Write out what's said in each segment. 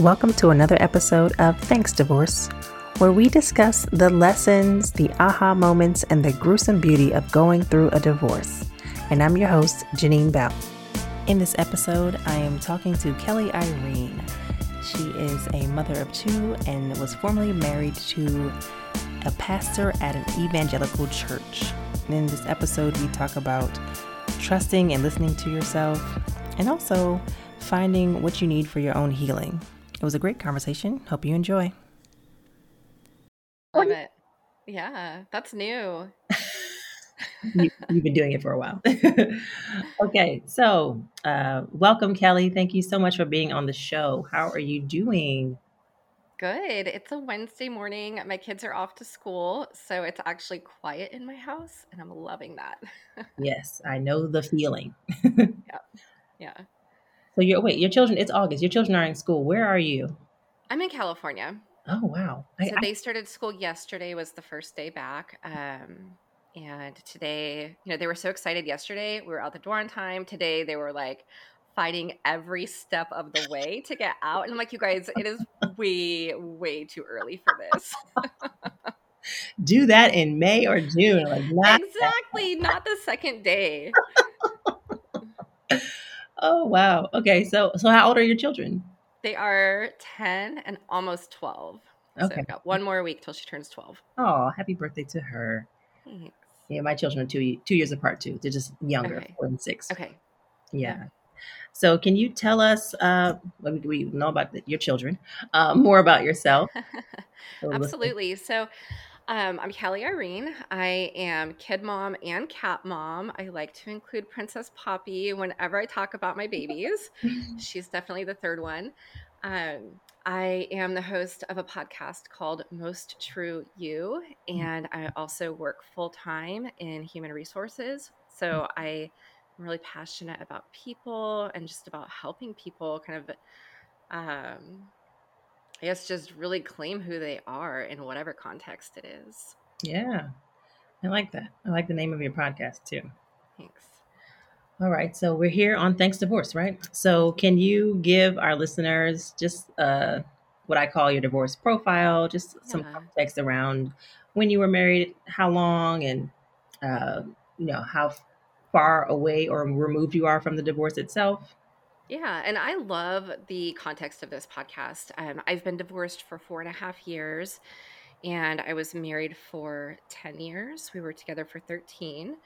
Welcome to another episode of Thanks Divorce, where we discuss the lessons, the aha moments, and the gruesome beauty of going through a divorce. And I'm your host, Janine Bell. In this episode, I am talking to Kelly Irene. She is a mother of two and was formerly married to a pastor at an evangelical church. In this episode, we talk about trusting and listening to yourself, and also finding what you need for your own healing. It was a great conversation. Hope you enjoy. Love it. Yeah, that's new. you, have been doing it for a while. okay, so uh, welcome, Kelly. Thank you so much for being on the show. How are you doing? Good. It's a Wednesday morning. My kids are off to school, so it's actually quiet in my house, and I'm loving that. yes, I know the feeling. yeah. Yeah. So you're wait, your children. It's August. Your children are in school. Where are you? I'm in California. Oh wow! I, so they started school yesterday. Was the first day back. Um, and today, you know, they were so excited yesterday. We were out the door on time. Today, they were like fighting every step of the way to get out. And I'm like, you guys, it is way, way too early for this. Do that in May or June. Like not exactly, not the second day. Oh wow. Okay. So so how old are your children? They are 10 and almost 12. Okay. So I've got one more week till she turns 12. Oh, happy birthday to her. Thanks. Yeah, my children are two two years apart too. They're just younger, okay. four and six. Okay. Yeah. So, can you tell us? Uh, we know about your children. Uh, more about yourself. Absolutely. So, um, I'm Kelly Irene. I am kid mom and cat mom. I like to include Princess Poppy whenever I talk about my babies. She's definitely the third one. Um, I am the host of a podcast called Most True You, and I also work full time in human resources. So I am really passionate about people and just about helping people kind of um, I guess just really claim who they are in whatever context it is. Yeah. I like that. I like the name of your podcast too. Thanks. All right. So we're here on Thanks Divorce, right? So can you give our listeners just uh, what I call your divorce profile, just some context around when you were married, how long, and uh, you know how far away or removed you are from the divorce itself? Yeah, and I love the context of this podcast. Um, I've been divorced for four and a half years, and I was married for 10 years. We were together for 13.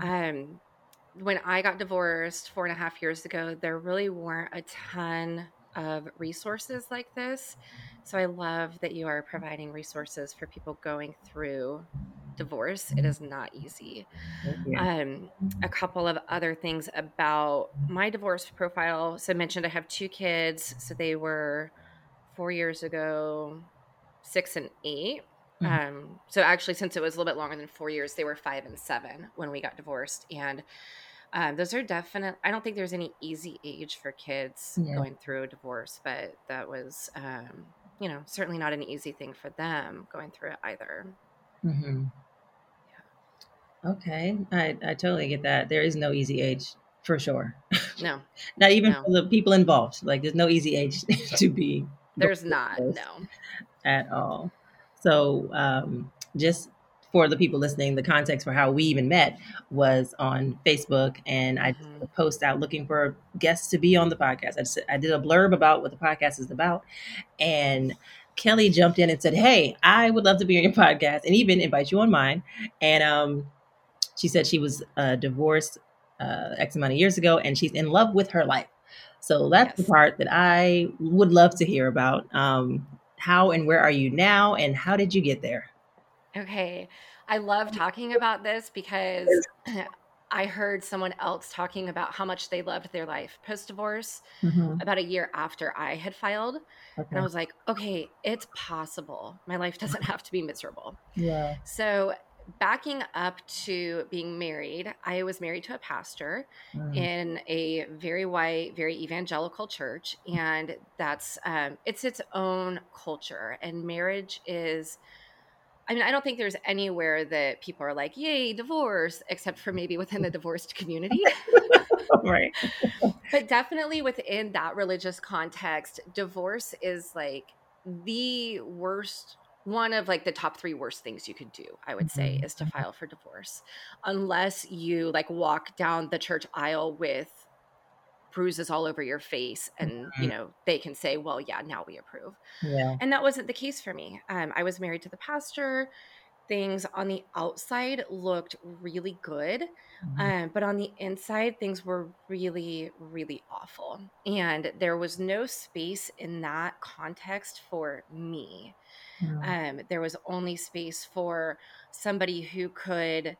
Mm-hmm. Um, when I got divorced four and a half years ago, there really weren't a ton of resources like this. So I love that you are providing resources for people going through divorce. It is not easy. Um, a couple of other things about my divorce profile. So I mentioned I have two kids. So they were four years ago, six and 8 mm-hmm. Um, so actually, since it was a little bit longer than four years, they were five and seven when we got divorced. And um, those are definite. I don't think there's any easy age for kids yeah. going through a divorce, but that was, um, you know, certainly not an easy thing for them going through it either. Mm-hmm. Okay, I, I totally get that. There is no easy age for sure. No, not even no. for the people involved. Like, there's no easy age to be. There's not, no, at all. So, um, just for the people listening, the context for how we even met was on Facebook, and I mm-hmm. post out looking for guests to be on the podcast. I, just, I did a blurb about what the podcast is about, and Kelly jumped in and said, "Hey, I would love to be on your podcast, and even invite you on mine." And um, she said she was uh, divorced uh, X amount of years ago and she's in love with her life. So that's yes. the part that I would love to hear about. Um, how and where are you now, and how did you get there? Okay. I love talking about this because I heard someone else talking about how much they loved their life post divorce mm-hmm. about a year after I had filed. Okay. And I was like, okay, it's possible. My life doesn't have to be miserable. Yeah. So backing up to being married, I was married to a pastor mm. in a very white, very evangelical church, and that's um, it's its own culture. And marriage is, I mean, I don't think there's anywhere that people are like, yay, divorce, except for maybe within the divorced community. right. but definitely within that religious context, divorce is like the worst one of like the top three worst things you could do i would say Mhm. is to file for divorce unless you like walk down the church aisle with bruises all over your face and you Mhm. know they can say well yeah now we approve Yeah. and that wasn't the case for me um, i was married to the pastor things on the outside looked really good Mhm. um, but on the inside things were really really awful and there was no space in that context for me Um, there was only space for somebody who could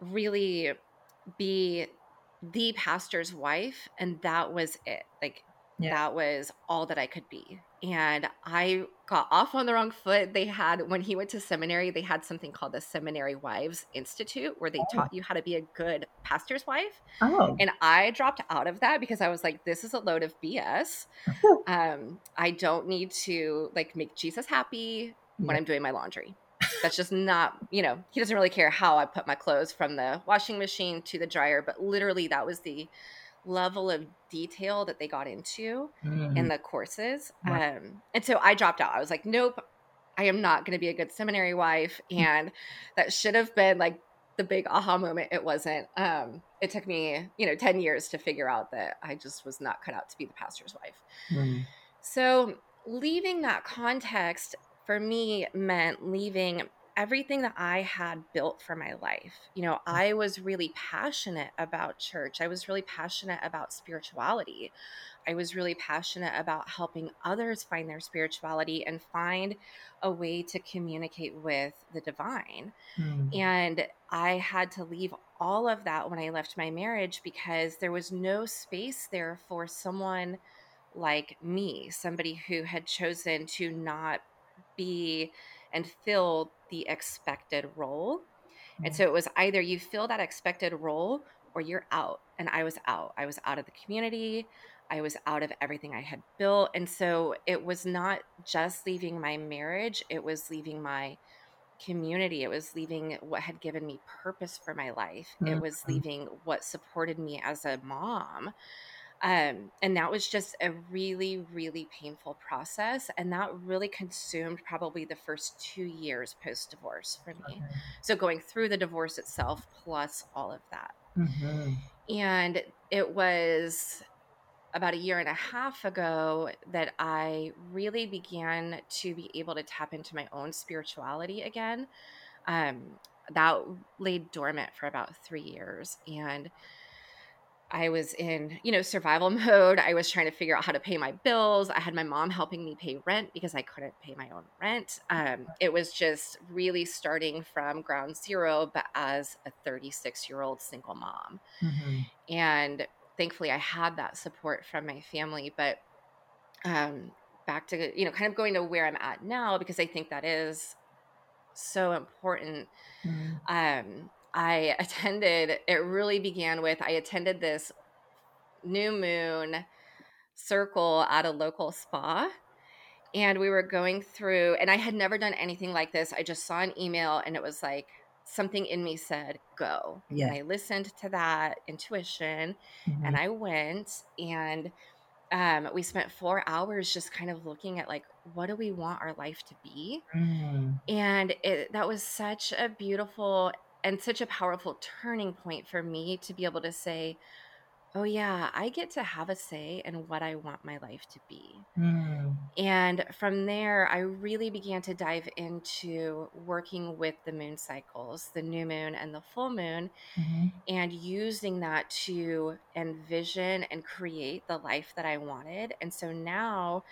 really be the pastor's wife and that was it. Like Yeah. that was all that i could be and i got off on the wrong foot they had when he went to seminary they had something called the seminary wives institute where they Oh. taught you how to be a good pastor's wife Oh. and I dropped out of that because I was like, this is a load of BS. Um, I don't need to like make Jesus happy when I'm doing my laundry. That's just not, you know, he doesn't really care how I put my clothes from the washing machine to the dryer, but literally that was the level of detail that they got into Mhm. in the courses. Right. Um, and so I dropped out. I was like, nope, I am not going to be a good seminary wife. And that should have been like the big aha moment. It wasn't. Um, it took me, you know, 10 years to figure out that I just was not cut out to be the pastor's wife. Mhm. So leaving that context for me meant leaving everything that I had built for my life. You know, I was really passionate about church. I was really passionate about spirituality. I was really passionate about helping others find their spirituality and find a way to communicate with the divine. Mhm. And I had to leave all of that when I left my marriage because there was no space there for someone like me, somebody who had chosen to not be and fill the expected role. And so it was either you fill that expected role or you're out. And I was out. I was out of the community. I was out of everything I had built. And so it was not just leaving my marriage, it was leaving my community. It was leaving what had given me purpose for my life. It was Mhm. leaving what supported me as a mom. Um, and that was just a really, really painful process. And that really consumed probably the first two years post divorce for me. Okay. So going through the divorce itself, plus all of that. Mhm. And it was about a year and a half ago that I really began to be able to tap into my own spirituality again. Um, that laid dormant for about three years. And I was in, you know, survival mode. I was trying to figure out how to pay my bills. I had my mom helping me pay rent because I couldn't pay my own rent. Um, it was just really starting from ground zero, but as a 36 year old single mom. Mhm. And thankfully, I had that support from my family. But um, back to, you know, kind of going to where I'm at now, because I think that is so important Mhm. um, I attended, it really began with I attended this new moon circle at a local spa. And we were going through, and I had never done anything like this. I just saw an email and it was like something in me said, go. Yeah. And I listened to that intuition and Mhm. I went and um, we spent four hours just kind of looking at like, what do we want our life to be? Mhm. and it, that was such a beautiful and such a powerful turning point for me to be able to say oh yeah i get to have a say in what i want my life to be Mhm. and from there i really began to dive into working with the moon cycles the new moon and the full moon Mhm. and using that to envision and create the life that I wanted. And so now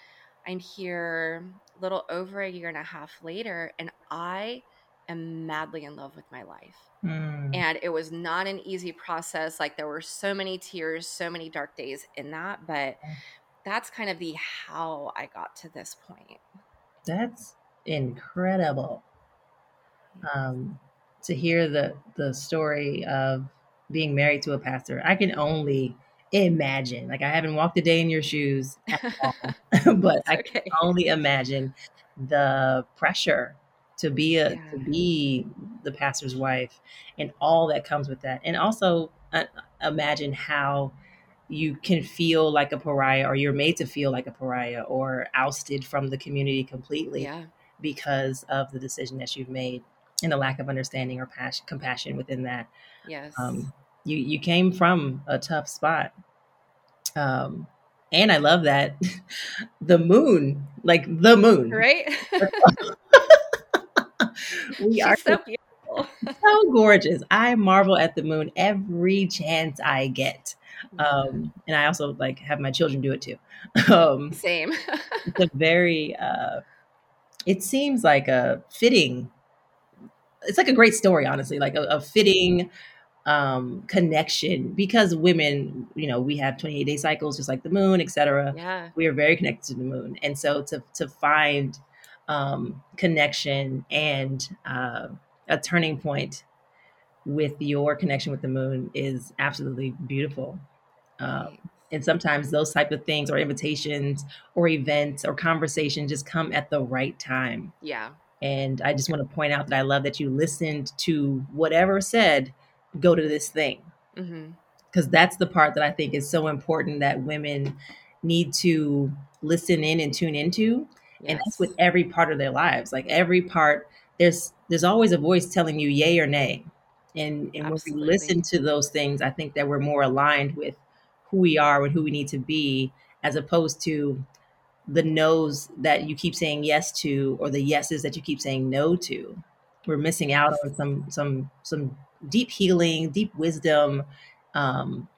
I'm here a little over a year and a half later, and I am madly in love with my life. Mhm. And it was not an easy process. Like there were so many tears, so many dark days in that, but that's kind of the how I got to this point. That's incredible. Um, to hear the the story of being married to a pastor, I can only imagine. Like I haven't walked a day in your shoes at all, but I can only imagine the pressure to be a yeah. to be the pastor's wife and all that comes with that. And also uh, imagine how you can feel like a pariah or you're made to feel like a pariah or ousted from the community completely yeah. because of the decision that you've made and the lack of understanding or passion, compassion within that. Yes. um, you you came from a tough spot. Um, and i love that the moon like the moon. Right we She's are so beautiful so gorgeous i marvel at the moon every chance i get um, and i also like have my children do it too um, same it's a very uh, it seems like a fitting it's like a great story honestly like a, a fitting um, connection because women, you know, we have 28 day cycles just like the moon, etc. Yeah. We are very connected to the moon. And so to, to find um, connection and uh, a turning point with your connection with the moon is absolutely beautiful. Um, and sometimes those type of things or invitations or events or conversations just come at the right time. Yeah. And I just want to point out that I love that you listened to whatever said go to this thing because mm-hmm. that's the part that i think is so important that women need to listen in and tune into yes. and that's with every part of their lives like every part there's there's always a voice telling you yay or nay. And and when we listen to those things i think that we're more aligned with who we are and who we need to be as opposed to the no's that you keep saying yes to or the yeses that you keep saying no to. We're missing out on some some some deep healing, deep wisdom, um,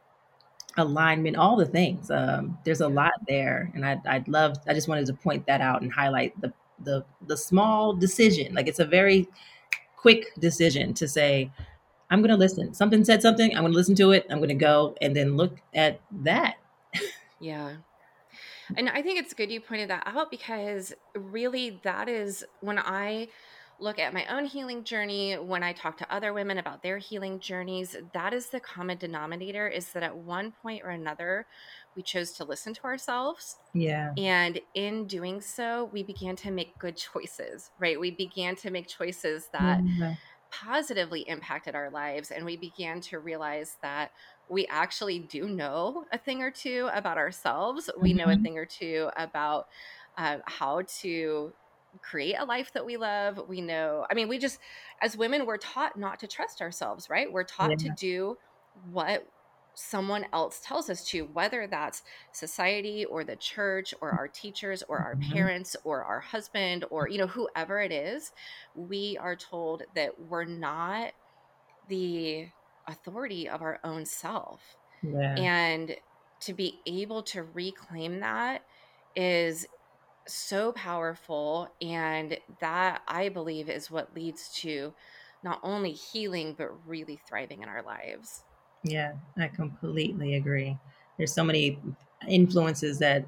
alignment, all the things. Um, there's a lot there, and I'd, I'd love. I just wanted to point that out and highlight the the the small decision. Like it's a very quick decision to say, I'm going to listen. Something said something. I'm going to listen to it. I'm going to go and then look at that. yeah. And I think it's good you pointed that out because really that is when I look at my own healing journey, when I talk to other women about their healing journeys, that is the common denominator is that at one point or another, we chose to listen to ourselves. Yeah. And in doing so, we began to make good choices, right? We began to make choices that mm-hmm. positively impacted our lives. And we began to realize that we actually do know a thing or two about ourselves. Mm-hmm. We know a mm-hmm. thing or two about uh, how to create a life that we love. We know, I mean, we just, as women, we're taught not to trust ourselves, right? We're taught yeah. to do what someone else tells us to, whether that's society or the church or our teachers or our mm-hmm. parents or our husband or, you know, whoever it is. We are told that we're not the authority of our own self. Yeah. And to be able to reclaim that is so powerful. And that I believe is what leads to not only healing, but really thriving in our lives. Yeah, I completely agree. There's so many influences that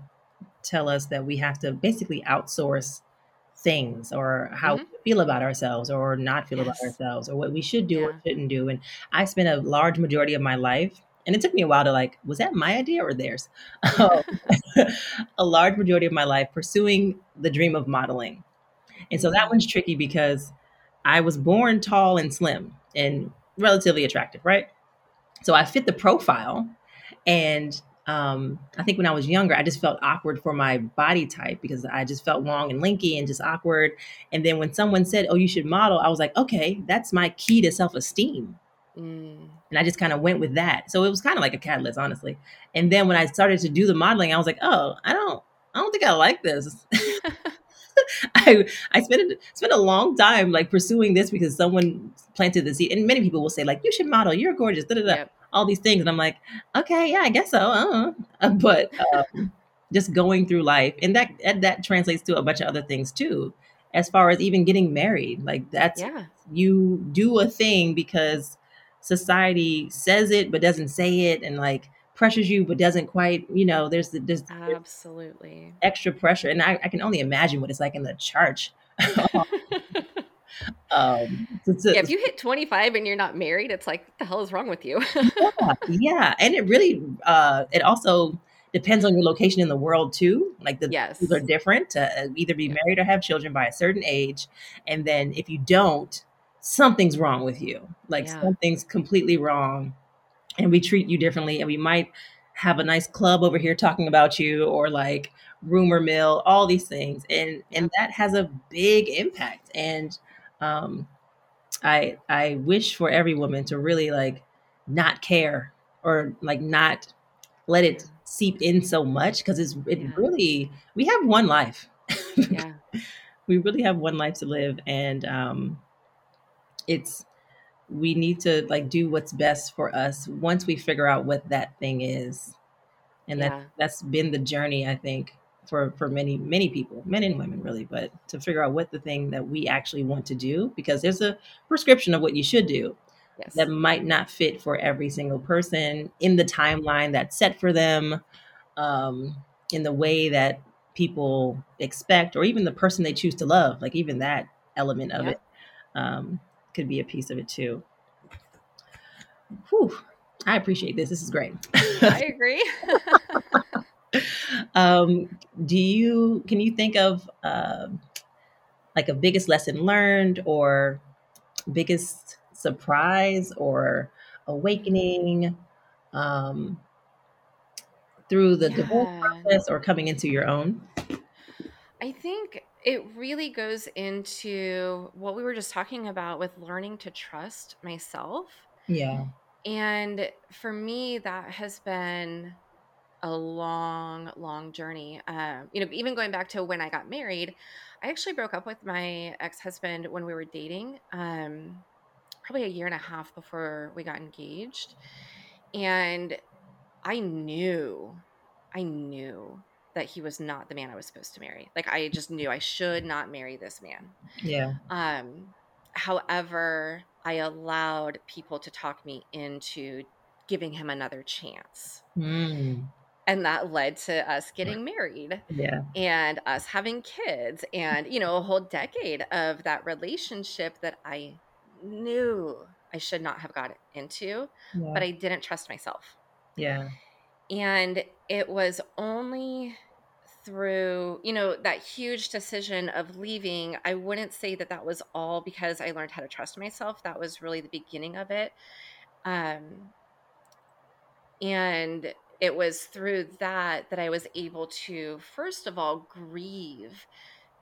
tell us that we have to basically outsource things or how mm-hmm. we feel about ourselves or not feel yes. about ourselves or what we should do yeah. or shouldn't do. And I spent a large majority of my life and it took me a while to like, was that my idea or theirs? Um, a large majority of my life pursuing the dream of modeling. And so that one's tricky because I was born tall and slim and relatively attractive, right? So I fit the profile. And um, I think when I was younger, I just felt awkward for my body type because I just felt long and lanky and just awkward. And then when someone said, Oh, you should model, I was like, Okay, that's my key to self esteem. Mm. And I just kind of went with that. So it was kind of like a catalyst, honestly. And then when I started to do the modeling, I was like, oh, I don't, I don't think I like this. I I spent spent a long time like pursuing this because someone planted the seed, and many people will say like, you should model, you're gorgeous, da da da, yep. all these things, and I'm like, okay, yeah, I guess so. Uh-huh. But um, just going through life, and that that translates to a bunch of other things too as far as even getting married like that's yeah. you do a thing because society says it but doesn't say it and like pressures you but doesn't quite you know there's the there's absolutely extra pressure and I, I can only imagine what it's like in the church um so yeah, if you hit 25 and you're not married it's like what the hell is wrong with you yeah, yeah and it really uh it also depends on your location in the world too. Like the yes. are different to uh, either be married or have children by a certain age. And then if you don't, something's wrong with you. Like yeah. something's completely wrong. And we treat you differently. And we might have a nice club over here talking about you or like rumor mill, all these things. And and that has a big impact. And um I I wish for every woman to really like not care or like not let it seep in so much because it's it yeah. really we have one life. yeah. we really have one life to live and um it's we need to like do what's best for us once we figure out what that thing is. And yeah. that that's been the journey I think for for many many people men and women really but to figure out what the thing that we actually want to do because there's a prescription of what you should do yes. that might not fit for every single person in the timeline that's set for them um, in the way that people expect or even the person they choose to love like even that element of yeah. it um, could be a piece of it too Whew. i appreciate this this is great i agree um, do you can you think of uh, like a biggest lesson learned or biggest surprise or awakening um, through the yeah. divorce process or coming into your own? I think it really goes into what we were just talking about with learning to trust myself. Yeah. And for me, that has been a long, long journey. Um, you know, even going back to when I got married, I actually broke up with my ex husband when we were dating, um, probably a year and a half before we got engaged. And I knew, I knew that he was not the man I was supposed to marry. Like I just knew I should not marry this man. Yeah. Um, however, I allowed people to talk me into giving him another chance. Mm and that led to us getting married yeah and us having kids and you know a whole decade of that relationship that i knew i should not have got into yeah. but i didn't trust myself yeah and it was only through you know that huge decision of leaving i wouldn't say that that was all because i learned how to trust myself. That was really the beginning of it. Um and it was through that that I was able to, first of all, grieve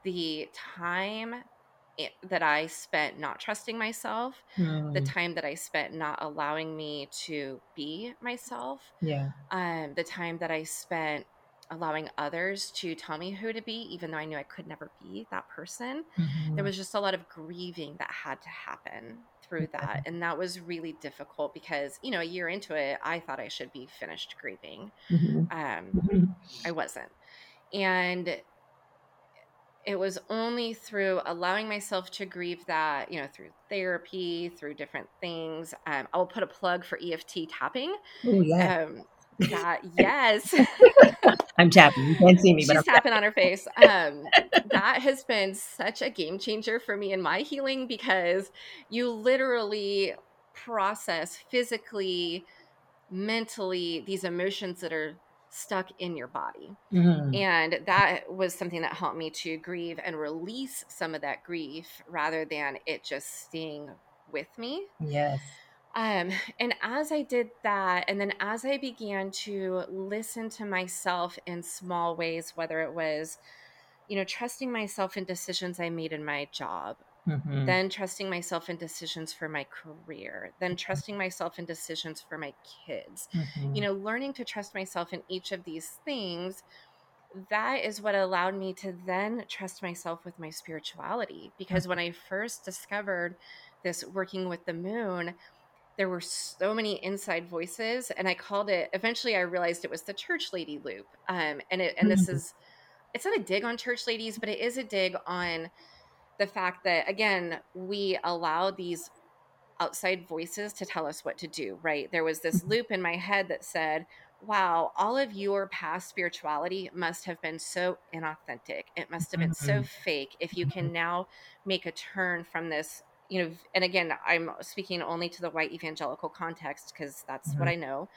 the time that I spent not trusting myself, mm. the time that I spent not allowing me to be myself, yeah, um, the time that I spent allowing others to tell me who to be, even though I knew I could never be that person. Mm-hmm. There was just a lot of grieving that had to happen through that. And that was really difficult because, you know, a year into it, I thought I should be finished grieving. Mm-hmm. Um, mm-hmm. I wasn't. And it was only through allowing myself to grieve that, you know, through therapy, through different things. Um, I will put a plug for EFT tapping. Oh, yeah. Um, that yes i'm tapping you can't see me but i'm tapping, tapping on her face um that has been such a game changer for me in my healing because you literally process physically mentally these emotions that are stuck in your body. Mm-hmm. and that was something that helped me to grieve and release some of that grief rather than it just staying with me. Yes. Um, and as I did that, and then as I began to listen to myself in small ways, whether it was, you know, trusting myself in decisions I made in my job, mm-hmm. then trusting myself in decisions for my career, then trusting myself in decisions for my kids, mm-hmm. you know, learning to trust myself in each of these things. That is what allowed me to then trust myself with my spirituality. Because mm-hmm. when I first discovered this working with the moon, there were so many inside voices and i called it eventually i realized it was the church lady loop um, and it, and this mm-hmm. is it's not a dig on church ladies but it is a dig on the fact that again we allow these outside voices to tell us what to do right there was this mm-hmm. loop in my head that said wow all of your past spirituality must have been so inauthentic it must have been so mm-hmm. fake if you can now make a turn from this you know, and again, I'm speaking only to the white evangelical context because that's mm-hmm. what I know.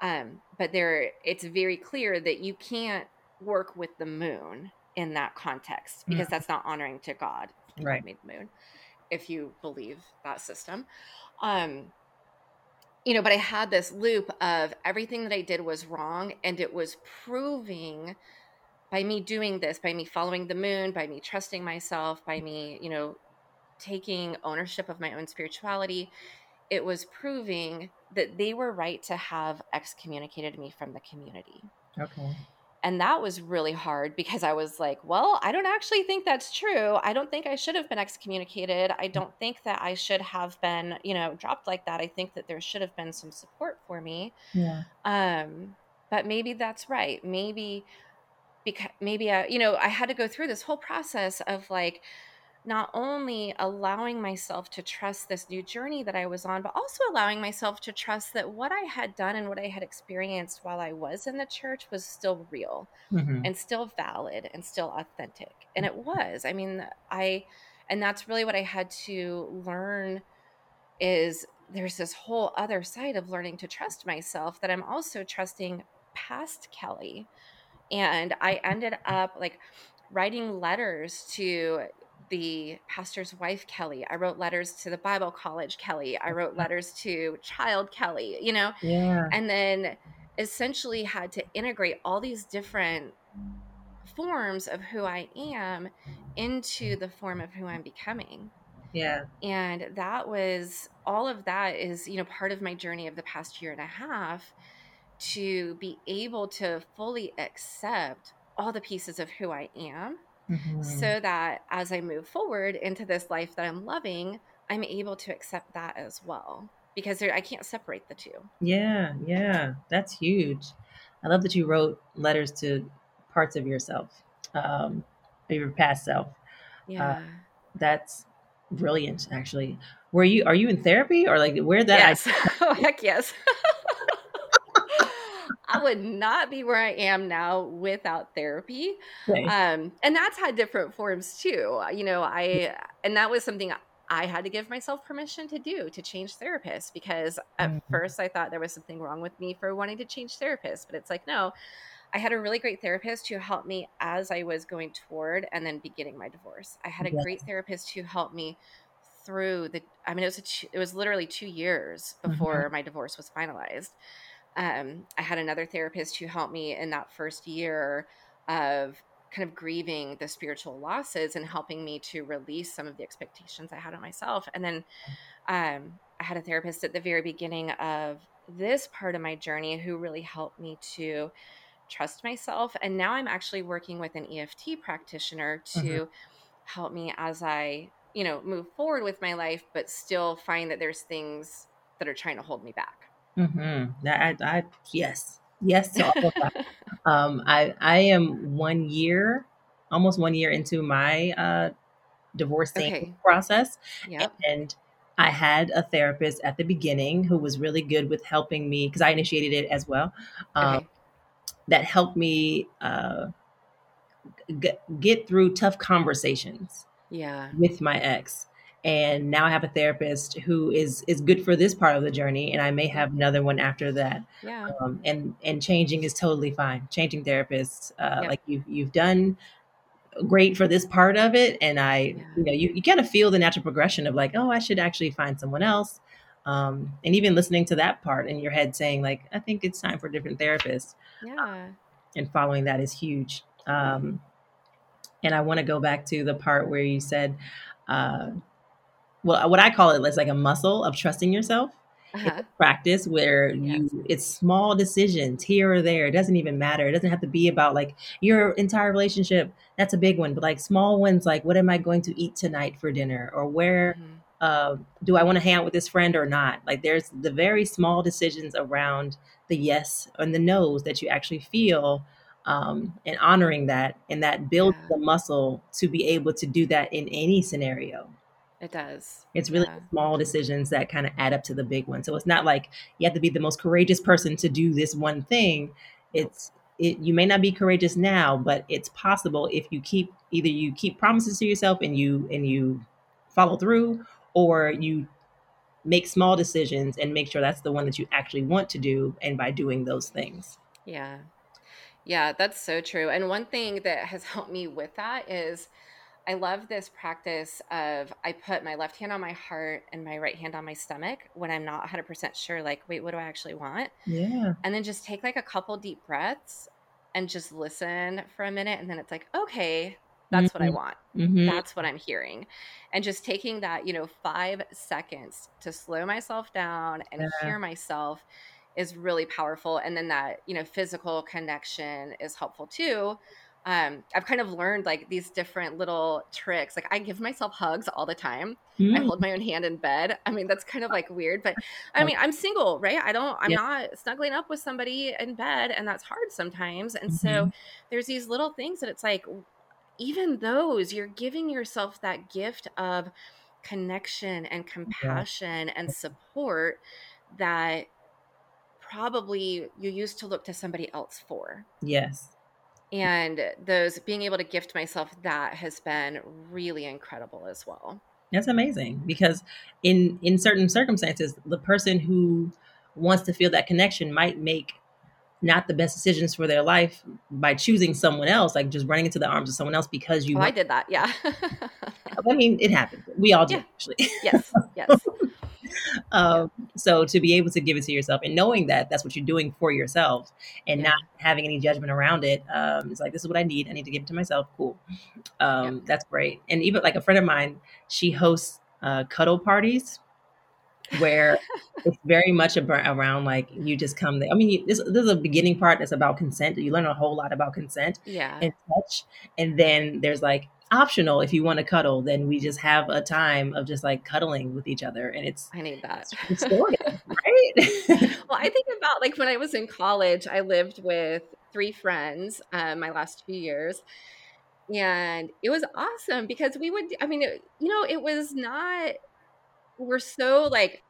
Um, but there, it's very clear that you can't work with the moon in that context because mm. that's not honoring to God. Right. Made the moon, if you believe that system. Um, you know, but I had this loop of everything that I did was wrong, and it was proving by me doing this, by me following the moon, by me trusting myself, by me, you know, taking ownership of my own spirituality, it was proving that they were right to have excommunicated me from the community. Okay. And that was really hard because I was like, well, I don't actually think that's true. I don't think I should have been excommunicated. I don't think that I should have been, you know, dropped like that. I think that there should have been some support for me. Yeah. Um, but maybe that's right. Maybe because maybe I, you know, I had to go through this whole process of like, not only allowing myself to trust this new journey that I was on, but also allowing myself to trust that what I had done and what I had experienced while I was in the church was still real mm-hmm. and still valid and still authentic. And it was. I mean, I, and that's really what I had to learn is there's this whole other side of learning to trust myself that I'm also trusting past Kelly. And I ended up like, writing letters to the pastor's wife Kelly. I wrote letters to the Bible college Kelly. I wrote letters to child Kelly, you know? Yeah. And then essentially had to integrate all these different forms of who I am into the form of who I'm becoming. Yeah. And that was all of that is, you know, part of my journey of the past year and a half to be able to fully accept all the pieces of who I am mm-hmm. so that as I move forward into this life that I'm loving, I'm able to accept that as well because there, I can't separate the two. Yeah, yeah, that's huge. I love that you wrote letters to parts of yourself, um, your past self. Uh, yeah, uh, that's brilliant. Actually, were you are you in therapy or like where that? Yes. I- oh heck yes. I would not be where I am now without therapy. Um, and that's had different forms too. You know, I, and that was something I had to give myself permission to do to change therapists because at mm-hmm. first I thought there was something wrong with me for wanting to change therapists. But it's like, no, I had a really great therapist who helped me as I was going toward and then beginning my divorce. I had a great therapist who helped me through the I mean it was a, it was literally 2 years mm-hmm. before mm-hmm. my divorce was finalized um, I had another therapist who helped me in that first year of kind of grieving the spiritual losses and helping me to release some of the expectations I had on myself. And then um, I had a therapist at the very beginning of this part of my journey who really helped me to trust myself. And now I'm actually working with an EFT practitioner to mm-hmm. help me as I, you know, move forward with my life, but still find that there's things that are trying to hold me back. Mm-hmm. That I, I yes, yes to all of that. um, I I am one year, almost one year into my uh, divorcing okay. process, yep. and I had a therapist at the beginning who was really good with helping me because I initiated it as well. Um, okay. That helped me uh, get, get through tough conversations. Yeah. With my ex and now I have a therapist who is is good for this part of the journey, and I may have another one after that. Yeah. Um, and and changing is totally fine. Changing therapists, uh, yeah. like you you've done great for this part of it, and I yeah. you know you you kind of feel the natural progression of like oh I should actually find someone else. Um, and even listening to that part in your head saying like I think it's time for a different therapist. Yeah. And following that is huge. Um, and I want to go back to the part where you said. Uh, well, what I call it is like a muscle of trusting yourself. Uh-huh. practice where you it's small decisions here or there. It doesn't even matter. It doesn't have to be about like your entire relationship. That's a big one, but like small ones, like what am I going to eat tonight for dinner, or where mm-hmm. uh, do I want to hang out with this friend or not? Like there's the very small decisions around the yes and the no's that you actually feel. Um, and honoring that, and that builds yeah. the muscle to be able to do that in any scenario. It does. It's really yeah. small decisions that kind of add up to the big one. So it's not like you have to be the most courageous person to do this one thing. It's it you may not be courageous now, but it's possible if you keep either you keep promises to yourself and you and you follow through or you make small decisions and make sure that's the one that you actually want to do and by doing those things yeah yeah that's so true and one thing that has helped me with that is I love this practice of I put my left hand on my heart and my right hand on my stomach when I'm not 100% sure, like, wait, what do I actually want? Yeah. And then just take like a couple deep breaths and just listen for a minute. And then it's like, okay, that's mm-hmm. what I mm-hmm. want. Mm-hmm. That's what I'm hearing. And just taking that, you know, five seconds to slow myself down and yeah. hear myself is really powerful. And then that, you know, physical connection is helpful too um, I've kind of learned like these different little tricks. Like I give myself hugs all the time. Mm. I hold my own hand in bed. I mean, that's kind of like weird, but I mean, I'm single, right? I don't, I'm yeah. not snuggling up with somebody in bed, and that's hard sometimes. And mm-hmm. so there's these little things that it's like, even those, you're giving yourself that gift of connection and compassion yeah. and support that probably you used to look to somebody else for. Yes and those being able to gift myself that has been really incredible as well that's amazing because in in certain circumstances the person who wants to feel that connection might make not the best decisions for their life by choosing someone else, like just running into the arms of someone else because you. Oh, I did that. Yeah. I mean, it happened. We all did, yeah. actually. yes. Yes. um, so to be able to give it to yourself and knowing that that's what you're doing for yourself and yeah. not having any judgment around it, um, it's like this is what I need. I need to give it to myself. Cool, um, yeah. that's great. And even like a friend of mine, she hosts uh, cuddle parties where it's very much around like you just come there. I mean, you, this, this is a beginning part that's about consent. You learn a whole lot about consent yeah. and touch. And then there's like optional if you want to cuddle then we just have a time of just like cuddling with each other and it's i need that. right? Well i think about like when i was in college i lived with three friends um, my last few years and it was awesome because we would i mean it, you know it was not we're so like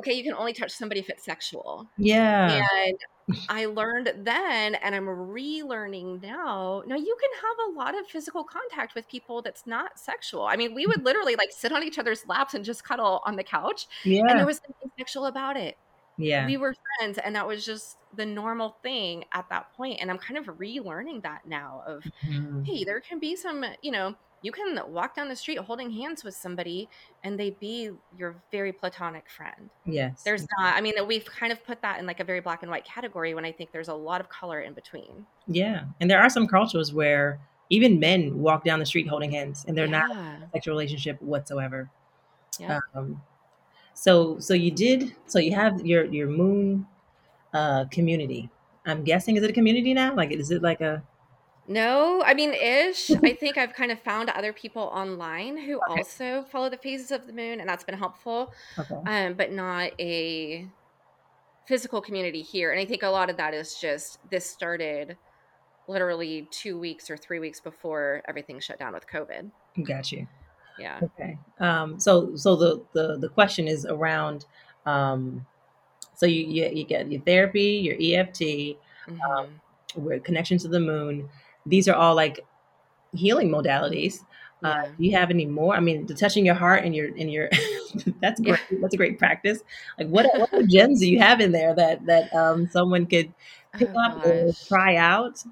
okay you can only touch somebody if it's sexual yeah and I learned then, and I'm relearning now. Now you can have a lot of physical contact with people that's not sexual. I mean, we would literally like sit on each other's laps and just cuddle on the couch, yeah. and there was nothing sexual about it. Yeah, we were friends, and that was just the normal thing at that point. And I'm kind of relearning that now. Of mm-hmm. hey, there can be some, you know, you can walk down the street holding hands with somebody and they be your very platonic friend. Yes. There's not, I mean, we've kind of put that in like a very black and white category when I think there's a lot of color in between. Yeah. And there are some cultures where even men walk down the street holding hands and they're yeah. not a sexual relationship whatsoever. Yeah. Um, so, so you did, so you have your, your moon uh, community. I'm guessing, is it a community now? Like, is it like a, no, I mean, ish. I think I've kind of found other people online who okay. also follow the phases of the moon, and that's been helpful. Okay. Um, but not a physical community here. And I think a lot of that is just this started literally two weeks or three weeks before everything shut down with COVID. Got you. Yeah. Okay. Um, so, so the, the, the question is around, um, so you, you, you get your therapy, your EFT, um, mm-hmm. um, with connection to the moon, these are all like healing modalities. Uh, yeah. Do you have any more? I mean, the touching your heart and your and your that's great. Yeah. That's a great practice. Like, what what gems do you have in there that that um, someone could pick oh, up or try out?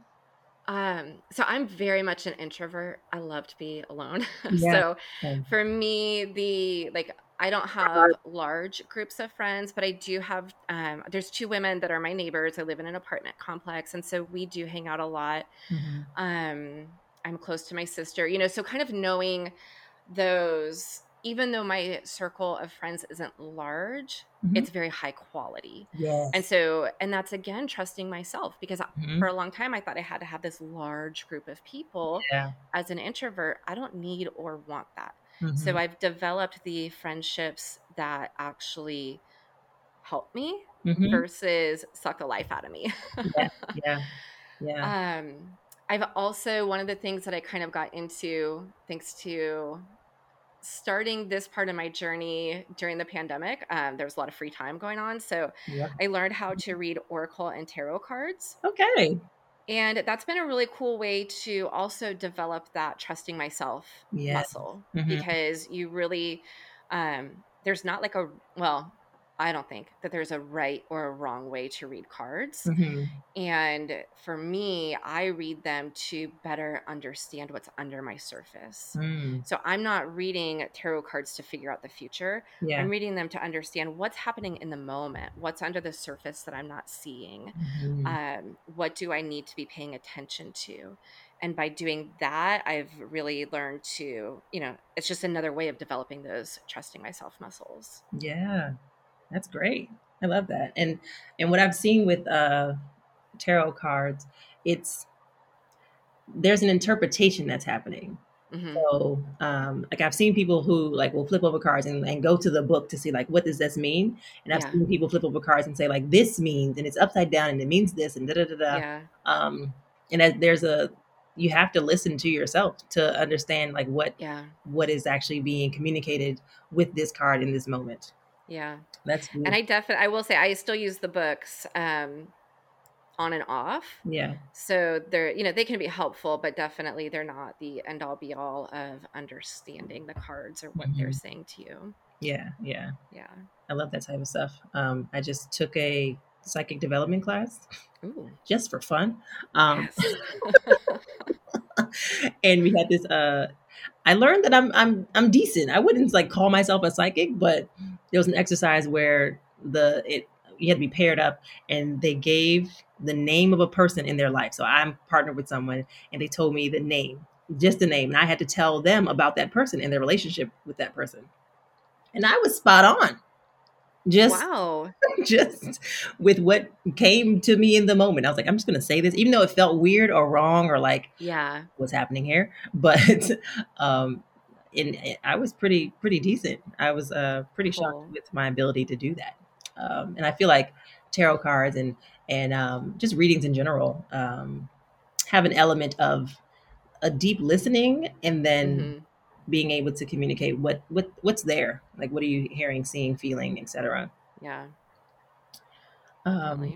Um, so I'm very much an introvert. I love to be alone. Yeah. so for me, the like I don't have large groups of friends, but I do have. Um, there's two women that are my neighbors. I live in an apartment complex, and so we do hang out a lot. Mm-hmm. Um, I'm close to my sister, you know, so kind of knowing those. Even though my circle of friends isn't large, mm-hmm. it's very high quality. Yes. And so, and that's again trusting myself because mm-hmm. for a long time I thought I had to have this large group of people. Yeah. As an introvert, I don't need or want that. Mm-hmm. So I've developed the friendships that actually help me mm-hmm. versus suck the life out of me. yeah, yeah, yeah. Um, I've also one of the things that I kind of got into thanks to starting this part of my journey during the pandemic. Um, there was a lot of free time going on, so yep. I learned how to read oracle and tarot cards. Okay. And that's been a really cool way to also develop that trusting myself muscle mm-hmm. because you really, um, there's not like a well I don't think that there's a right or a wrong way to read cards. Mm-hmm. And for me, I read them to better understand what's under my surface. Mm. So I'm not reading tarot cards to figure out the future. Yeah. I'm reading them to understand what's happening in the moment, what's under the surface that I'm not seeing. Mhm. Um, what do I need to be paying attention to? And by doing that, I've really learned to, you know, it's just another way of developing those trusting myself muscles. Yeah, that's great. I love that. And and what I've seen with uh tarot cards, it's there's an interpretation that's happening. hmm So, um, like I've seen people who like will flip over cards and, and go to the book to see like what does this mean, and I've Yeah. seen people flip over cards and say like this means and it's upside down and it means this and da da da da. Yeah. Um, and as there's a you have to listen to yourself to understand like what Yeah. what is actually being communicated with this card in this moment. Yeah. That's And I definitely, I will say, I still use the books um, on and off. yeah, So they're, you know, they can be helpful, but definitely they're not the end all be all of understanding the cards or what they're Mhm. saying to you. yeah, yeah. Yeah. I love that type of stuff. Um, I just took a psychic development class Ooh. just for fun. Um, Yes. and we had this uh I learned that I'm I'm I'm decent. I wouldn't like call myself a psychic, but there was an exercise where the it you had to be paired up and they gave the name of a person in their life. So I'm partnered with someone and they told me the name, just the name, and I had to tell them about that person and their relationship with that person. And I was spot on. Just wow. just with what came to me in the moment. I was like, I'm just going to say this, even though it felt weird or wrong or like Yeah. what's happening here. But um, in, I was pretty pretty decent. I was uh, pretty Cool. shocked with my ability to do that. Um, and I feel like tarot cards and and um, just readings in general um, have an element of a deep listening and then hmm being able to communicate what what what's there like what are you hearing seeing feeling etc Yeah. um,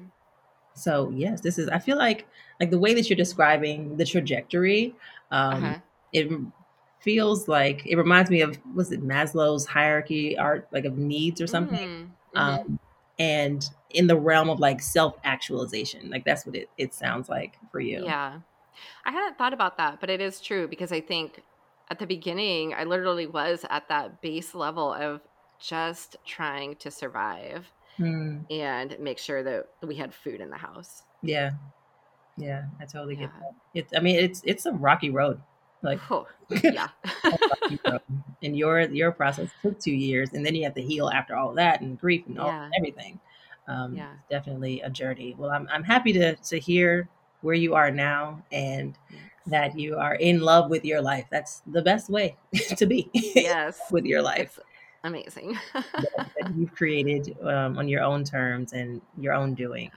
So yes, this is. I feel like like the way that you're describing the trajectory. Um, Uh-huh. It feels like it reminds me of was it Maslow's hierarchy art like of needs or something. Mm, mhm. Um, and in the realm of like self actualization, like that's what it it sounds like for you. Yeah. I hadn't thought about that, but it is true because I think at the beginning, I literally was at that base level of just trying to survive Hmm. and make sure that we had food in the house. yeah, yeah. I totally get Yeah. that. It's. I mean, it's it's a rocky road. Like Oh, yeah. and your your process took two years, and then you have to heal after all of that and grief and all Yeah. everything. Um, Yeah. definitely a journey. Well, I'm I'm happy to to hear where you are now and that you are in love with your life. That's the best way to be yes. with your life It's amazing. that you've created um, on your own terms and your own doing.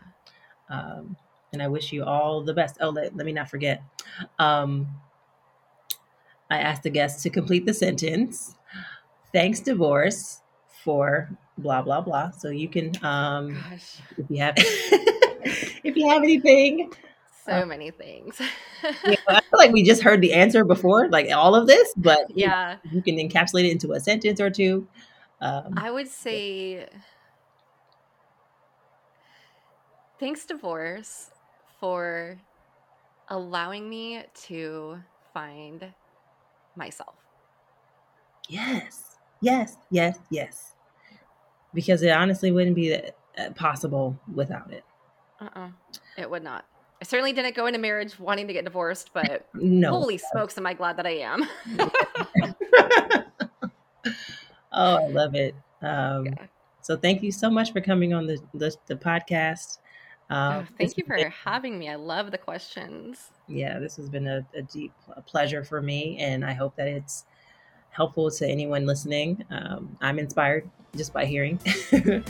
Um, and I wish you all the best. Oh, let, let me not forget. Um, I asked the guests to complete the sentence. Thanks, divorce, for blah blah blah. So you can, um, Gosh, if you have, if you have anything, so many things. I feel like we just heard the answer before, like all of this, but you, yeah. you can encapsulate it into a sentence or two. Um, I would say thanks, divorce, for allowing me to find myself. Yes, yes, yes, yes. Because it honestly wouldn't be uh, possible without it. Uh-uh. It would not. I certainly didn't go into marriage wanting to get divorced, but No. holy smokes, am I glad that I am. oh, I love it. Um, Yeah. So thank you so much for coming on the the, the podcast. Oh, Um, thank you for been- having me. I love the questions. yeah, this has been a, a deep pleasure for me, and I hope that it's helpful to anyone listening. Um, I'm inspired just by hearing.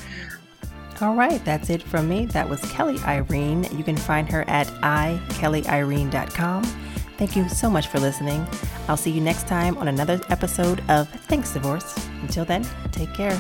All right, that's it from me. That was Kelly Irene. You can find her at ikellyirene.com. Thank you so much for listening. I'll see you next time on another episode of Thanks Divorce. Until then, take care.